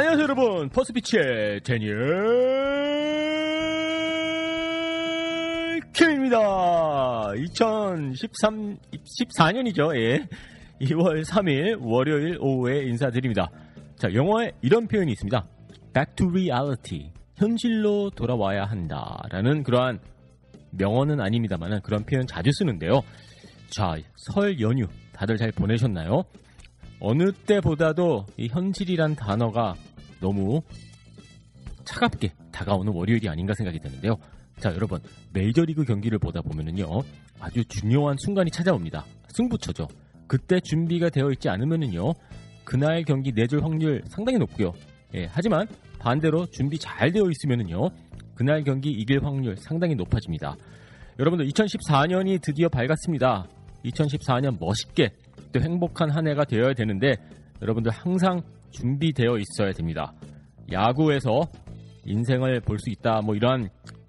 안녕하세요 여러분. 퍼스피치의 데니엘 킴입니다. 2013 14년이죠 예. 2월 3일 월요일 오후에 인사드립니다. 자 영어에 이런 표현이 있습니다. Back to reality. 현실로 돌아와야 한다라는 그러한 명언은 아닙니다만 그런 표현 자주 쓰는데요. 자 설 연휴 다들 잘 보내셨나요? 어느 때보다도 이 현실이란 단어가 너무 차갑게 다가오는 월요일이 아닌가 생각이 드는데요. 자, 여러분, 메이저리그 경기를 보다 보면은요, 아주 중요한 순간이 찾아옵니다. 승부처죠. 그때 준비가 되어 있지 않으면은요, 그날 경기 내줄 확률 상당히 높고요. 예, 하지만 반대로 준비 잘 되어 있으면은요, 그날 경기 이길 확률 상당히 높아집니다. 여러분들 2014년이 드디어 밝았습니다. 2014년 멋있게 또 행복한 한 해가 되어야 되는데 여러분들 항상 준비되어 있어야 됩니다. 야구에서 인생을 볼 수 있다 뭐 이러한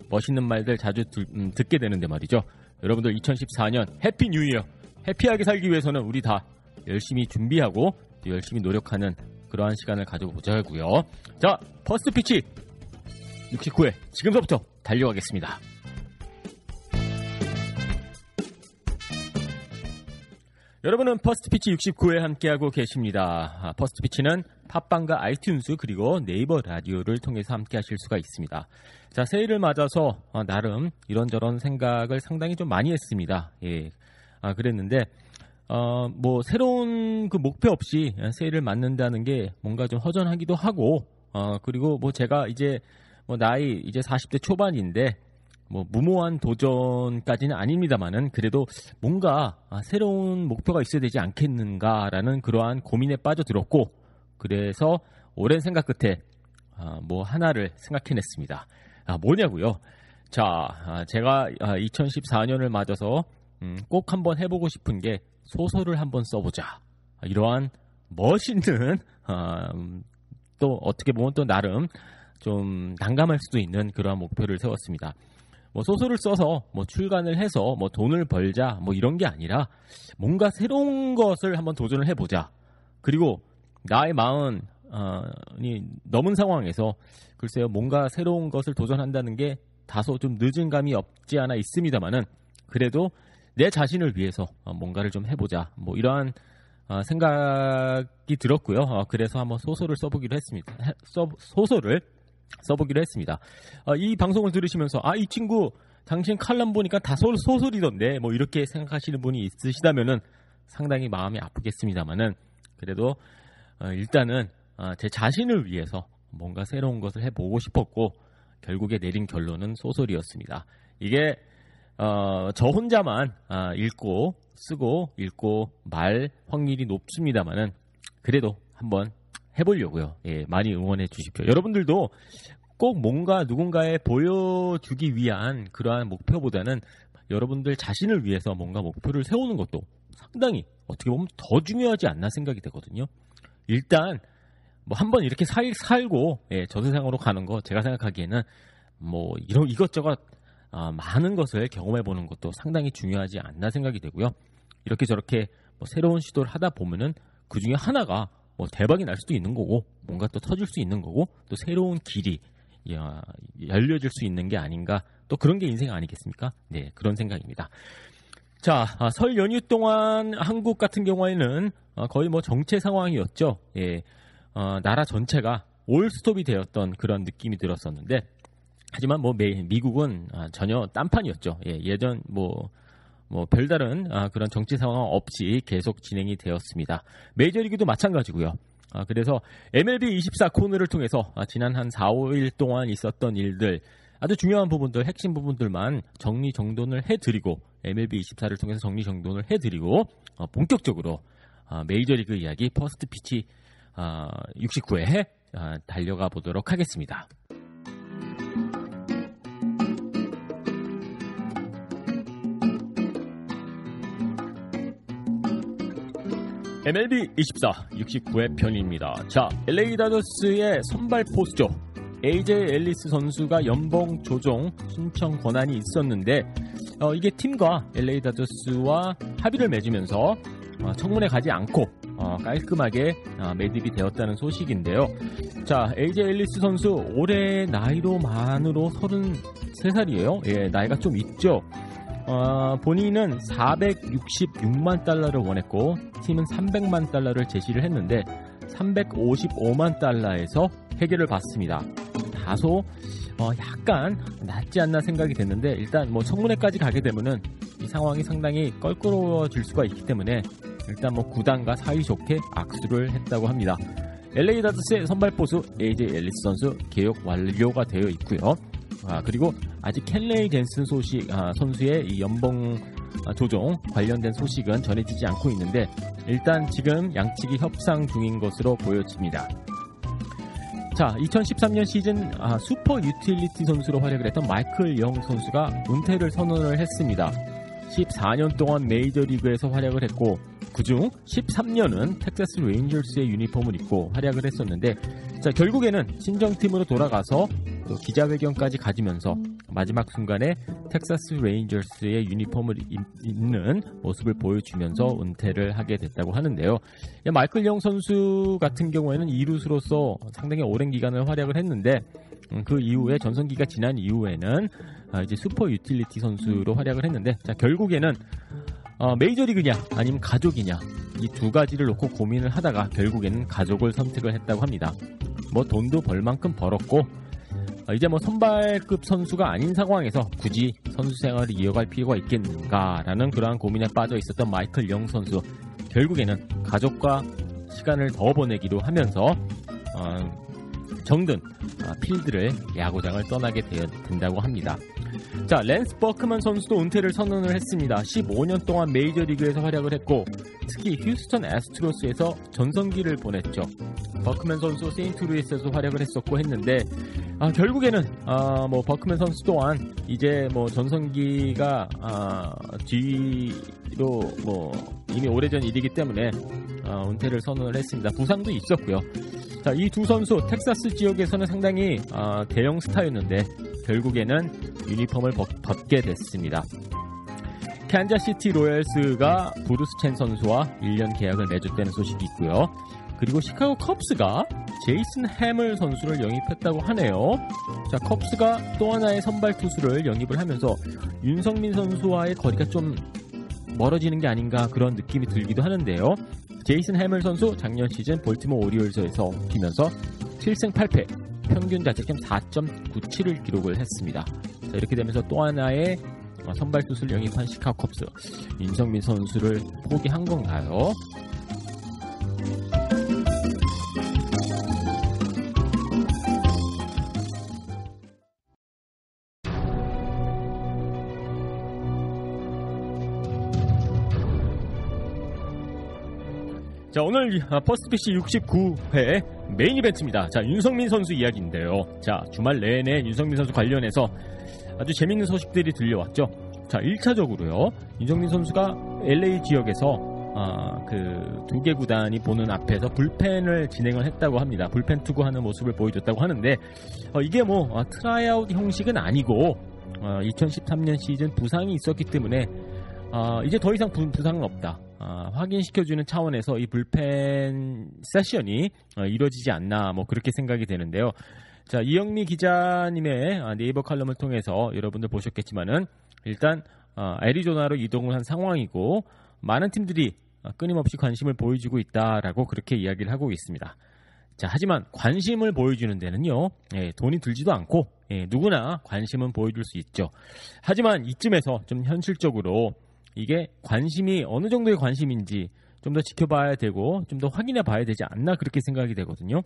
멋있는 말들 자주 들- 음, 듣게 되는데 말이죠. 여러분들 2014년 Happy New Year happy하게 살기 위해서는 우리 다 열심히 준비하고 또 열심히 노력하는 그러한 시간을 가져보자고요. 자, 퍼스트 피치 69회 지금부터 달려가겠습니다. 여러분은 퍼스트 피치 69회 함께하고 계십니다. 아, 퍼스트 피치는 팟빵과 아이튠즈 그리고 네이버 라디오를 통해서 함께하실 수가 있습니다. 자 새해를 맞아서 어, 나름 이런저런 생각을 상당히 좀 많이 했습니다. 예, 아 그랬는데 어, 뭐 새로운 그 목표 없이 새해를 맞는다는 게 뭔가 좀 허전하기도 하고 어, 그리고 뭐 제가 이제 뭐 나이 이제 40대 초반인데 뭐 무모한 도전까지는 아닙니다만은 그래도 뭔가 아, 새로운 목표가 있어야 되지 않겠는가라는 그러한 고민에 빠져들었고 그래서 오랜 생각 끝에 아, 뭐 하나를 생각해냈습니다. 아, 뭐냐고요? 자, 아, 제가 2014년을 맞아서 음, 꼭 한번 해보고 싶은 게 소설을 한번 써보자. 아, 이러한 멋있는 아, 음, 또 어떻게 보면 또 나름 좀 난감할 수도 있는 그러한 목표를 세웠습니다. 뭐 소설을 써서 뭐 출간을 해서 뭐 돈을 벌자 뭐 이런 게 아니라 뭔가 새로운 것을 한번 도전을 해보자. 그리고 나의 마흔이 넘은 상황에서 글쎄요 뭔가 새로운 것을 도전한다는 게 다소 좀 늦은 감이 없지 않아 있습니다만은 그래도 내 자신을 위해서 어, 뭔가를 좀 해보자 뭐 이러한 어, 생각이 들었고요. 어, 그래서 한번 소설을 써보기로 했습니다. 해- 써- 소설을 써보기로 했습니다. 어, 이 방송을 들으시면서 아 이 친구 당신 칼럼 보니까 다 소, 소설이던데 뭐 이렇게 생각하시는 분이 있으시다면은 상당히 마음이 아프겠습니다만은 그래도 어, 일단은 어, 제 자신을 위해서 뭔가 새로운 것을 해보고 싶었고 결국에 내린 결론은 소설이었습니다. 이게 어, 저 혼자만 아, 읽고 쓰고 읽고 말 확률이 높습니다만은 그래도 한번 해보려고요. 예, 많이 응원해 주십시오. 여러분들도 꼭 뭔가 누군가에 보여주기 위한 그러한 목표보다는 여러분들 자신을 위해서 뭔가 목표를 세우는 것도 상당히 어떻게 보면 더 중요하지 않나 생각이 되거든요. 일단 뭐 한번 이렇게 살, 살고 예, 저 세상으로 가는 거 제가 생각하기에는 뭐 이런 이것저것 아, 많은 것을 경험해 보는 것도 상당히 중요하지 않나 생각이 되고요. 이렇게 저렇게 뭐 새로운 시도를 하다 보면은 그 중에 하나가 뭐 대박이 날 수도 있는 거고 뭔가 또 터질 수 있는 거고 또 새로운 길이 야, 열려질 수 있는 게 아닌가 또 그런 게 인생 아니겠습니까? 네 그런 생각입니다. 자, 아, 설 연휴 동안 한국 같은 경우에는 아, 거의 뭐 정체 상황이었죠. 예. 어, 나라 전체가 올스톱이 되었던 그런 느낌이 들었었는데 하지만 뭐 미, 미국은 아, 전혀 딴판이었죠. 예, 예전 뭐, 뭐 별다른 아, 그런 정치 상황 없이 계속 진행이 되었습니다. 메이저리그도 마찬가지고요. 아, 그래서 MLB 24 코너를 통해서 아, 지난 한 4, 5일 동안 있었던 일들 아주 중요한 부분들, 핵심 부분들만 정리 정돈을 해드리고 MLB 24를 통해서 정리 정돈을 해드리고 어, 본격적으로 아, 메이저리그 이야기 퍼스트 피치 아, 69회 아, 달려가 보도록 하겠습니다. MLB 24 69회 편입니다. 자, LA 다저스의 선발 포수죠. AJ 앨리스 선수가 연봉 조정 신청 권한이 있었는데 어, 이게 팀과 LA 다저스와 합의를 맺으면서 어, 청문회 가지 않고 어, 깔끔하게 어, 매듭이 되었다는 소식인데요. 자, AJ 앨리스 선수 올해 나이로 만으로 33살이에요. 예, 나이가 좀 있죠. 어, 본인은 466만 달러를 원했고 팀은 300만 달러를 제시를 했는데 355만 달러에서 해결을 받습니다. 다소 어, 약간 낫지 않나 생각이 됐는데 일단 뭐 청문회까지 가게 되면은 이 상황이 상당히 껄끄러워질 수가 있기 때문에 일단 뭐 구단과 사이좋게 악수를 했다고 합니다. LA 다저스의 선발 포수 AJ 앨리스 선수 개혁 완료가 되어 있고요. 아, 그리고 아직 켄리 젠슨 소식 아, 선수의 이 연봉 아, 조정 관련된 소식은 전해지지 않고 있는데 일단 지금 양측이 협상 중인 것으로 보여집니다. 자, 2013년 시즌 아, 슈퍼 유틸리티 선수로 활약을 했던 마이클 영 선수가 은퇴를 선언을 했습니다. 14년 동안 메이저리그에서 활약을 했고 그중 13년은 텍사스 레인저스의 유니폼을 입고 활약을 했었는데 자, 결국에는 친정팀으로 돌아가서 또 기자회견까지 가지면서 마지막 순간에 텍사스 레인저스의 유니폼을 입는 모습을 보여주면서 은퇴를 하게 됐다고 하는데요. 마이클 영 선수 같은 경우에는 이루수로서 상당히 오랜 기간을 활약을 했는데 음, 그 이후에 전성기가 지난 이후에는 아, 이제 슈퍼 유틸리티 선수로 활약을 했는데 자 결국에는 어, 메이저리그냐 아니면 가족이냐 이 두 가지를 놓고 고민을 하다가 결국에는 가족을 선택을 했다고 합니다. 뭐 돈도 벌 만큼 벌었고 어, 이제 뭐 선발급 선수가 아닌 상황에서 굳이 선수 생활을 이어갈 필요가 있겠는가라는 그러한 고민에 빠져 있었던 마이클 영 선수 결국에는 가족과 시간을 더 보내기로 하면서 어, 정든 어, 필드를 야구장을 떠나게 된다고 합니다. 자, 랜스 버크만 선수도 은퇴를 선언을 했습니다. 15년 동안 메이저리그에서 활약을 했고 특히 휴스턴 애스트로스에서 전성기를 보냈죠. 버크맨 선수 세인트루이스에서 활약을 했었고 했는데 아, 결국에는 아, 뭐 버크맨 선수 또한 이제 뭐 전성기가 아, 뒤로 뭐 이미 오래전 일이기 때문에 아, 은퇴를 선언을 했습니다. 부상도 있었고요. 자, 이 두 선수 텍사스 지역에서는 상당히 아, 대형 스타였는데 결국에는 유니폼을 벗, 벗게 됐습니다. 캔자시티 로얄스가 브루스 첸 선수와 1년 계약을 맺었다는 소식이 있고요. 그리고 시카고 컵스가 제이슨 해멀 선수를 영입했다고 하네요. 자, 컵스가 또 하나의 선발 투수를 영입을 하면서 윤석민 선수와의 거리가 좀 멀어지는 게 아닌가 그런 느낌이 들기도 하는데요. 제이슨 해멀 선수 작년 시즌 볼티모 오리올즈에서 뛰면서 7승 8패, 평균 자책점 4.97을 기록을 했습니다. 자, 이렇게 되면서 또 하나의 선발 투수를 영입한 시카고 컵스 윤석민 선수를 포기한 건가요? 자, 오늘 퍼스트 피치 69회 메인 이벤트입니다. 자, 윤석민 선수 이야기인데요. 자, 주말 내내 윤석민 선수 관련해서 아주 재밌는 소식들이 들려왔죠. 자, 1차적으로요. 윤석민 선수가 LA 지역에서 아, 그두 개 구단이 보는 앞에서 불펜을 진행을 했다고 합니다. 불펜 투구하는 모습을 보여줬다고 하는데 어, 이게 뭐 어, 트라이아웃 형식은 아니고 어, 2013년 시즌 부상이 있었기 때문에 어, 이제 더 이상 부, 부상은 없다. 어, 확인시켜주는 차원에서 이 불펜 세션이 어, 이루어지지 않나 뭐 그렇게 생각이 되는데요. 자 이영미 기자님의 아, 네이버 칼럼을 통해서 여러분들 보셨겠지만은 일단 어, 애리조나로 이동을 한 상황이고 많은 팀들이 어, 끊임없이 관심을 보여주고 있다라고 그렇게 이야기를 하고 있습니다. 자, 하지만 관심을 보여주는 데는요, 예, 돈이 들지도 않고, 예, 누구나 관심은 보여줄 수 있죠. 하지만 이쯤에서 좀 현실적으로 이게 관심이 어느 정도의 관심인지 좀 더 지켜봐야 되고, 좀 더 확인해 봐야 되지 않나 그렇게 생각이 되거든요.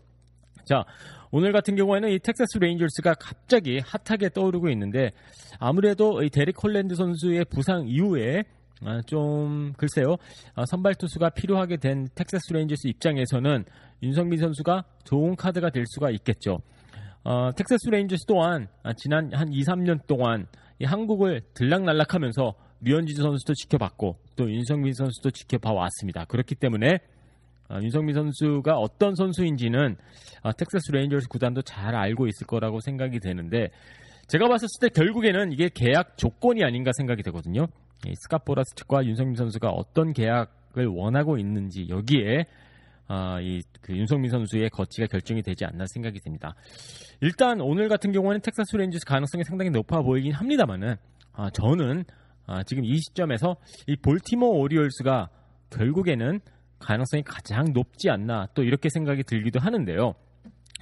자, 오늘 같은 경우에는 이 텍사스 레인저스가 갑자기 핫하게 떠오르고 있는데, 아무래도 이 데릭 홀랜드 선수의 부상 이후에 아, 좀 글쎄요 아, 선발 투수가 필요하게 된 텍사스 레인저스 입장에서는 윤석민 선수가 좋은 카드가 될 수가 있겠죠. 어, 텍사스 레인저스 또한 아, 지난 한 2, 3년 동안 이 한국을 들락날락하면서 류현진 선수도 지켜봤고 또 윤석민 선수도 지켜봐 왔습니다. 그렇기 때문에 아, 윤석민 선수가 어떤 선수인지는 아, 텍사스 레인저스 구단도 잘 알고 있을 거라고 생각이 되는데 제가 봤을 때 결국에는 이게 계약 조건이 아닌가 생각이 되거든요. 이 스캇 보라스 측과 윤석민 선수가 어떤 계약을 원하고 있는지 여기에 아, 이 그 윤석민 선수의 거취가 결정이 되지 않나 생각이 됩니다. 일단 오늘 같은 경우에는 텍사스 레인저스 가능성이 상당히 높아 보이긴 합니다만은 아, 저는 아, 지금 이 시점에서 이 볼티모 오리올스가 결국에는 가능성이 가장 높지 않나 또 이렇게 생각이 들기도 하는데요.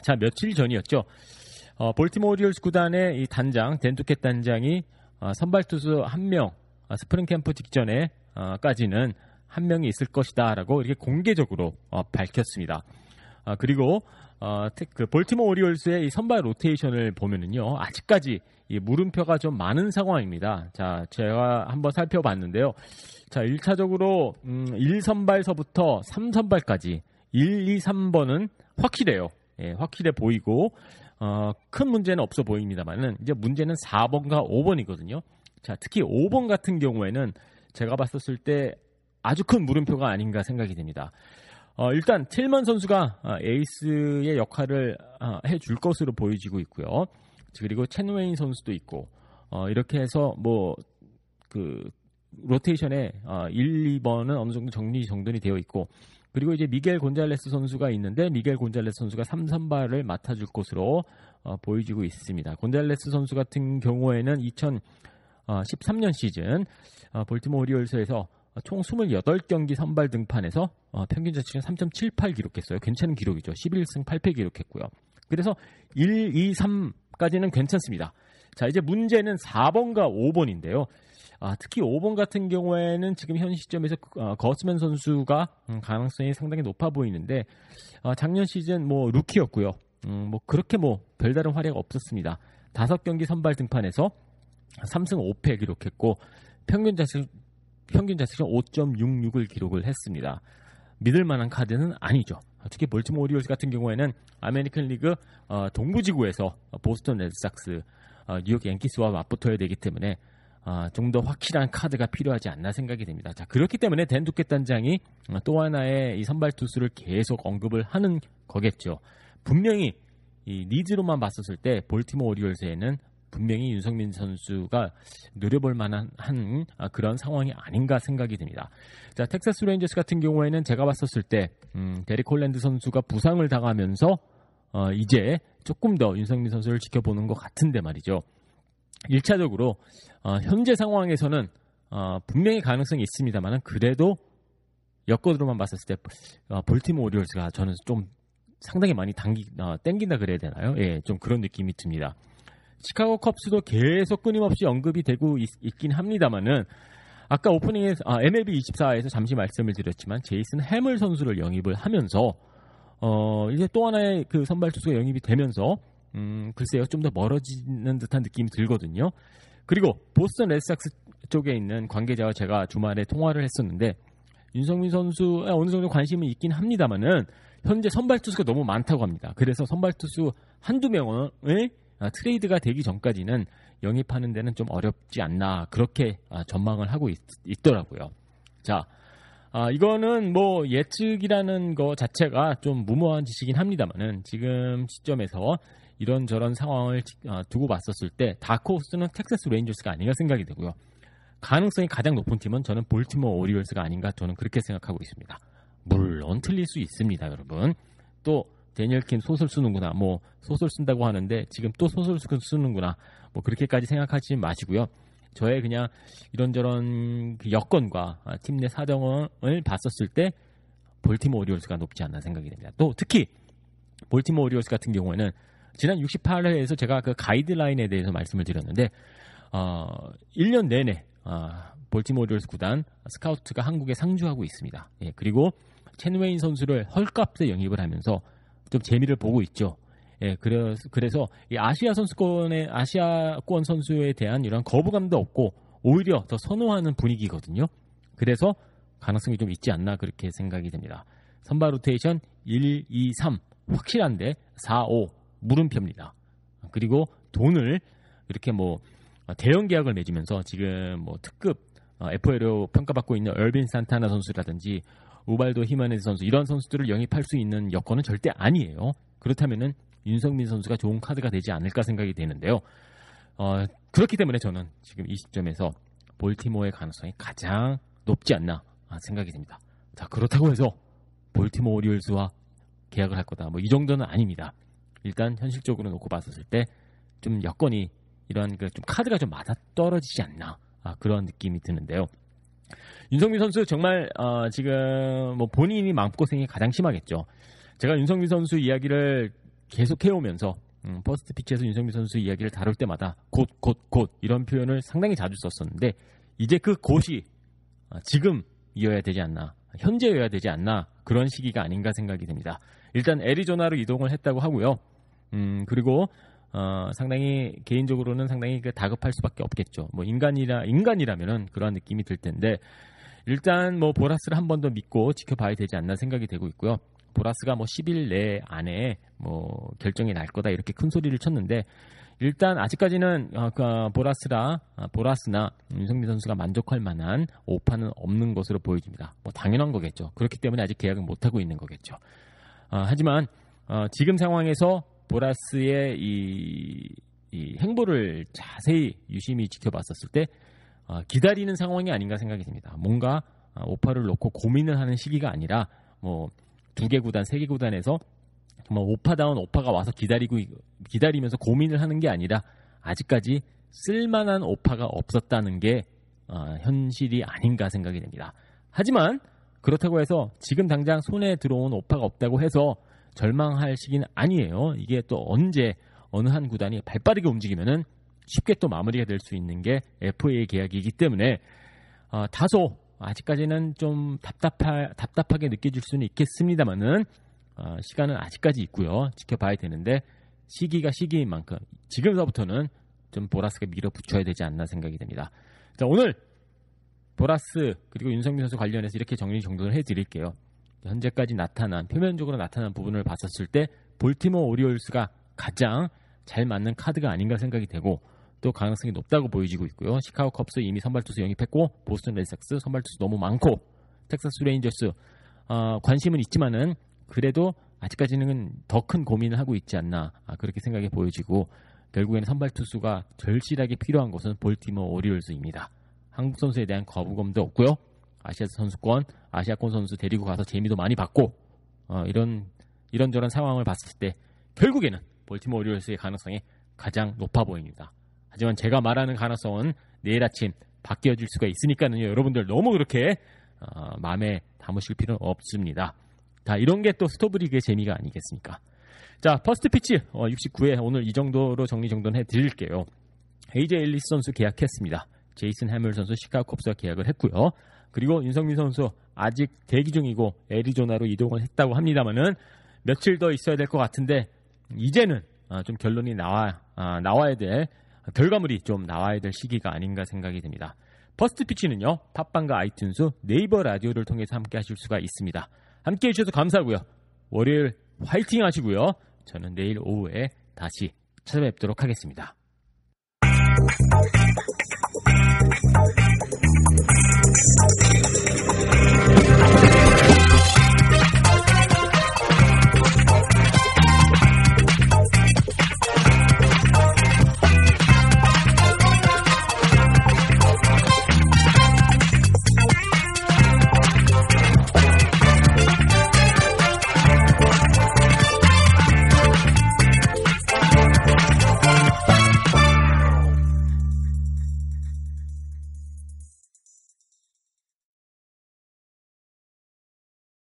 자 며칠 전이었죠. 어, 볼티모 오리올스 구단의 이 단장 댄 듀켓 단장이 어, 선발 투수 한명 스프링 캠프 직전에 까지는 한 명이 있을 것이다라고 이렇게 공개적으로 어, 밝혔습니다. 아, 그리고 어, 그 볼티모 오리올스의 이 선발 로테이션을 보면은요 아직까지 이 물음표가 좀 많은 상황입니다. 자 제가 한번 살펴봤는데요. 자 1차적으로 음, 1선발서부터 3선발까지 1, 2, 3번은 확실해요. 예, 확실해 보이고 어, 큰 문제는 없어 보입니다만은 이제 문제는 4번과 5번이거든요. 자, 특히 5번 같은 경우에는 제가 봤었을 때 아주 큰 물음표가 아닌가 생각이 됩니다. 어, 일단 틸먼 선수가 어, 에이스의 역할을 어, 해줄 것으로 보여지고 있고요. 그리고 첸웨인 선수도 있고 어, 이렇게 해서 뭐그 로테이션에 1, 2번은 어느 정도 정리 정돈이 되어 있고 그리고 이제 미겔 곤잘레스 선수가 있는데 미겔 곤잘레스 선수가 3선발을 맡아줄 것으로 보여지고 있습니다. 곤잘레스 선수 같은 경우에는 2013년 시즌 볼티모 오리올스에서 총 28경기 선발 등판에서 어, 평균 자책은 3.78 기록했어요. 괜찮은 기록이죠. 11승 8패 기록했고요. 그래서 1, 2, 3 까지는 괜찮습니다. 자, 이제 문제는 4번과 5번인데요. 아, 특히 5번 같은 경우에는 지금 현 시점에서 어, 거스맨 선수가 음, 가능성이 상당히 높아 보이는데 어, 작년 시즌 뭐 루키였고요. 음, 뭐 그렇게 뭐 별다른 활약 없었습니다. 다섯 경기 선발 등판에서 3승 5패 기록했고 평균 자책 평균 자책점 5.66을 기록을 했습니다. 믿을 만한 카드는 아니죠. 특히 볼티모어 오리올스 같은 경우에는 아메리칸 리그 어, 동부지구에서 보스턴 레드삭스, 어, 뉴욕 양키스와 맞붙어야 되기 때문에 어, 좀더 확실한 카드가 필요하지 않나 생각이 됩니다. 자 그렇기 때문에 댄 듀켓 단장이 또 하나의 이 선발 투수를 계속 언급을 하는 거겠죠. 분명히 이 needs로만 봤었을 때 볼티모어 오리올스에는 분명히 윤석민 선수가 노려볼 만한 한 아, 그런 상황이 아닌가 생각이 듭니다. 자, 텍사스 레인저스 같은 경우에는 제가 봤었을 때 음, 데릭 홀랜드 선수가 부상을 당하면서 어, 이제 조금 더 윤석민 선수를 지켜보는 것 같은데 말이죠. 1차적으로 어, 현재 상황에서는 어, 분명히 가능성이 있습니다만 그래도 여건으로만 봤었을 때 어, 볼티모어 오리올스가 저는 좀 상당히 많이 당기 어, 땡긴다 그래야 되나요? 예, 좀 그런 느낌이 듭니다. 시카고 컵스도 계속 끊임없이 언급이 되고 있, 긴 합니다만은 아까 오프닝에서 아, MLB 24에서 잠시 말씀을 드렸지만 제이슨 해멀 선수를 영입을 하면서 어 이제 또 하나의 그 선발 투수가 영입이 되면서 음 글쎄요 좀 더 멀어지는 듯한 느낌이 들거든요. 그리고 보스턴 레드삭스 쪽에 있는 관계자와 제가 주말에 통화를 했었는데 윤석민 선수 어느 정도 관심은 있긴 합니다만은 현재 선발 투수가 너무 많다고 합니다. 그래서 선발 투수 한두 명을 아, 트레이드가 되기 전까지는 영입하는 데는 좀 어렵지 않나 그렇게 아, 전망을 하고 있, 더라고요 자, 아, 이거는 뭐 예측이라는 거 자체가 좀 무모한 짓이긴 합니다만은 지금 시점에서 이런저런 상황을 아, 두고 봤었을 때 다크호스는 텍사스 레인저스가 아닌가 생각이 되고요. 가능성이 가장 높은 팀은 저는 볼티모어 오리올스가 아닌가 저는 그렇게 생각하고 있습니다. 물론 틀릴 수 있습니다, 여러분. 또 대니얼 킴 소설 쓰는구나. 뭐 소설 쓴다고 하는데 지금 또 소설 쓰는구나. 뭐 그렇게까지 생각하지 마시고요. 저의 그냥 이런저런 그 여건과 팀 내 사정을 봤었을 때 볼티모어 오리올스가 높지 않나 생각이 됩니다. 또 특히 볼티모어 오리올스 같은 경우에는 지난 68회에서 제가 그 가이드라인에 대해서 말씀을 드렸는데 어, 1년 내내 어, 볼티모어 오리올스 구단 스카우트가 한국에 상주하고 있습니다. 예, 그리고 첸웨인 선수를 헐값에 영입을 하면서 좀 재미를 보고 있죠. 예, 그래서, 그래서 이 아시아 선수권의 아시아권 선수에 대한 이런 거부감도 없고 오히려 더 선호하는 분위기거든요. 그래서 가능성이 좀 있지 않나 그렇게 생각이 됩니다. 선발 로테이션 1, 2, 3 확실한데 4, 5 물음표입니다. 그리고 돈을 이렇게 뭐 대형 계약을 맺으면서 지금 뭐 특급 FA로 평가받고 있는 얼빈 산타나 선수라든지 우발도 히마네즈 선수 이런 선수들을 영입할 수 있는 여건은 절대 아니에요. 그렇다면은 윤성민 선수가 좋은 카드가 되지 않을까 생각이 되는데요. 어, 그렇기 때문에 저는 지금 이 시점에서 볼티모어의 가능성이 가장 높지 않나 생각이 됩니다. 자 그렇다고 해서 볼티모어 오리올스와 계약을 할 거다. 뭐 이 정도는 아닙니다. 일단 현실적으로 놓고 봤었을 때 좀 여건이 이러한 그 좀 카드가 좀 맞아 떨어지지 않나 아, 그런 느낌이 드는데요. 윤석민 선수 정말 어, 지금 뭐 본인이 마음고생이 가장 심하겠죠. 제가 윤석민 선수 이야기를 계속 해오면서 음, First Pitch에서 윤석민 선수 이야기를 다룰 때마다 곧, 곧, 곧 이런 표현을 상당히 자주 썼었는데 이제 그 곧이 어, 지금이어야 되지 않나 현재여야 되지 않나 그런 시기가 아닌가 생각이 됩니다. 일단 애리조나로 이동을 했다고 하고요. 음, 그리고 어, 상당히 개인적으로는 상당히 그 다급할 수밖에 없겠죠. 뭐 인간이라 인간이라면은 그런 느낌이 들 텐데 일단 뭐 보라스를 한 번 더 믿고 지켜봐야 되지 않나 생각이 되고 있고요. 보라스가 뭐 10일 내 안에 뭐 결정이 날 거다 이렇게 큰 소리를 쳤는데 일단 아직까지는 어, 그 보라스라 어, 보라스나 윤성민 선수가 만족할 만한 오파는 없는 것으로 보여집니다. 뭐 당연한 거겠죠. 그렇기 때문에 아직 계약을 못 하고 있는 거겠죠. 어, 하지만 어, 지금 상황에서 보라스의 이, 이 행보를 자세히 유심히 지켜봤었을 때 어, 기다리는 상황이 아닌가 생각이 듭니다. 뭔가 어, 오파를 놓고 고민을 하는 시기가 아니라 뭐 두 개 구단, 세 개 구단에서 정말 오파다운 오파가 와서 기다리고 기다리면서 고민을 하는 게 아니라 아직까지 쓸만한 오파가 없었다는 게 어, 현실이 아닌가 생각이 됩니다. 하지만 그렇다고 해서 지금 당장 손에 들어온 오파가 없다고 해서 절망할 시기는 아니에요. 이게 또 언제 어느 한 구단이 발빠르게 움직이면은 쉽게 또 마무리가 될 수 있는 게 FA 계약이기 때문에 어, 다소 아직까지는 좀 답답하, 답답하게 느껴질 수는 있겠습니다만은 어, 시간은 아직까지 있고요. 지켜봐야 되는데 시기가 시기인 만큼 지금서부터는 좀 보라스가 밀어붙여야 되지 않나 생각이 됩니다. 자 오늘 보라스 그리고 윤석민 선수 관련해서 이렇게 정리 정돈을 해드릴게요. 현재까지 나타난 표면적으로 나타난 부분을 봤었을 때 볼티모어 오리올스가 가장 잘 맞는 카드가 아닌가 생각이 되고 또 가능성이 높다고 보여지고 있고요. 시카고 컵스 이미 선발 투수 영입했고 보스턴 레드삭스 선발 투수 너무 많고 텍사스 레인저스 어, 관심은 있지만은 그래도 아직까지는 더 큰 고민을 하고 있지 않나 아, 그렇게 생각이 보여지고 결국에는 선발 투수가 절실하게 필요한 것은 볼티모 오리올스입니다. 한국 선수에 대한 거부감도 없고요. 아시아 선수권, 아시아권 선수 데리고 가서 재미도 많이 받고 어, 이런 이런저런 상황을 봤을 때 결국에는 볼티모 오리올스의 가능성이 가장 높아 보입니다. 하지만 제가 말하는 가능성은 내일 아침 바뀌어질 수가 있으니까는요. 여러분들 너무 그렇게 어, 마음에 담으실 필요는 없습니다. 자, 이런 게 또 스토브리그의 재미가 아니겠습니까? 자, First Pitch 어, 69회 오늘 이 정도로 정리 정돈 해 드릴게요. 에이제이 엘리스 선수 계약했습니다. 제이슨 해멀 선수 시카고 컵스와 계약을 했고요. 그리고 윤석민 선수 아직 대기 중이고 애리조나로 이동을 했다고 합니다만은 며칠 더 있어야 될 것 같은데 이제는 아, 좀 결론이 나와 아, 나와야 될 결과물이 좀 나와야 될 시기가 아닌가 생각이 됩니다. First Pitch는요 팟빵과 아이튠스 네이버 라디오를 통해서 함께 하실 수가 있습니다. 함께 해주셔서 감사하고요. 월요일 화이팅 하시고요. 저는 내일 오후에 다시 찾아뵙도록 하겠습니다.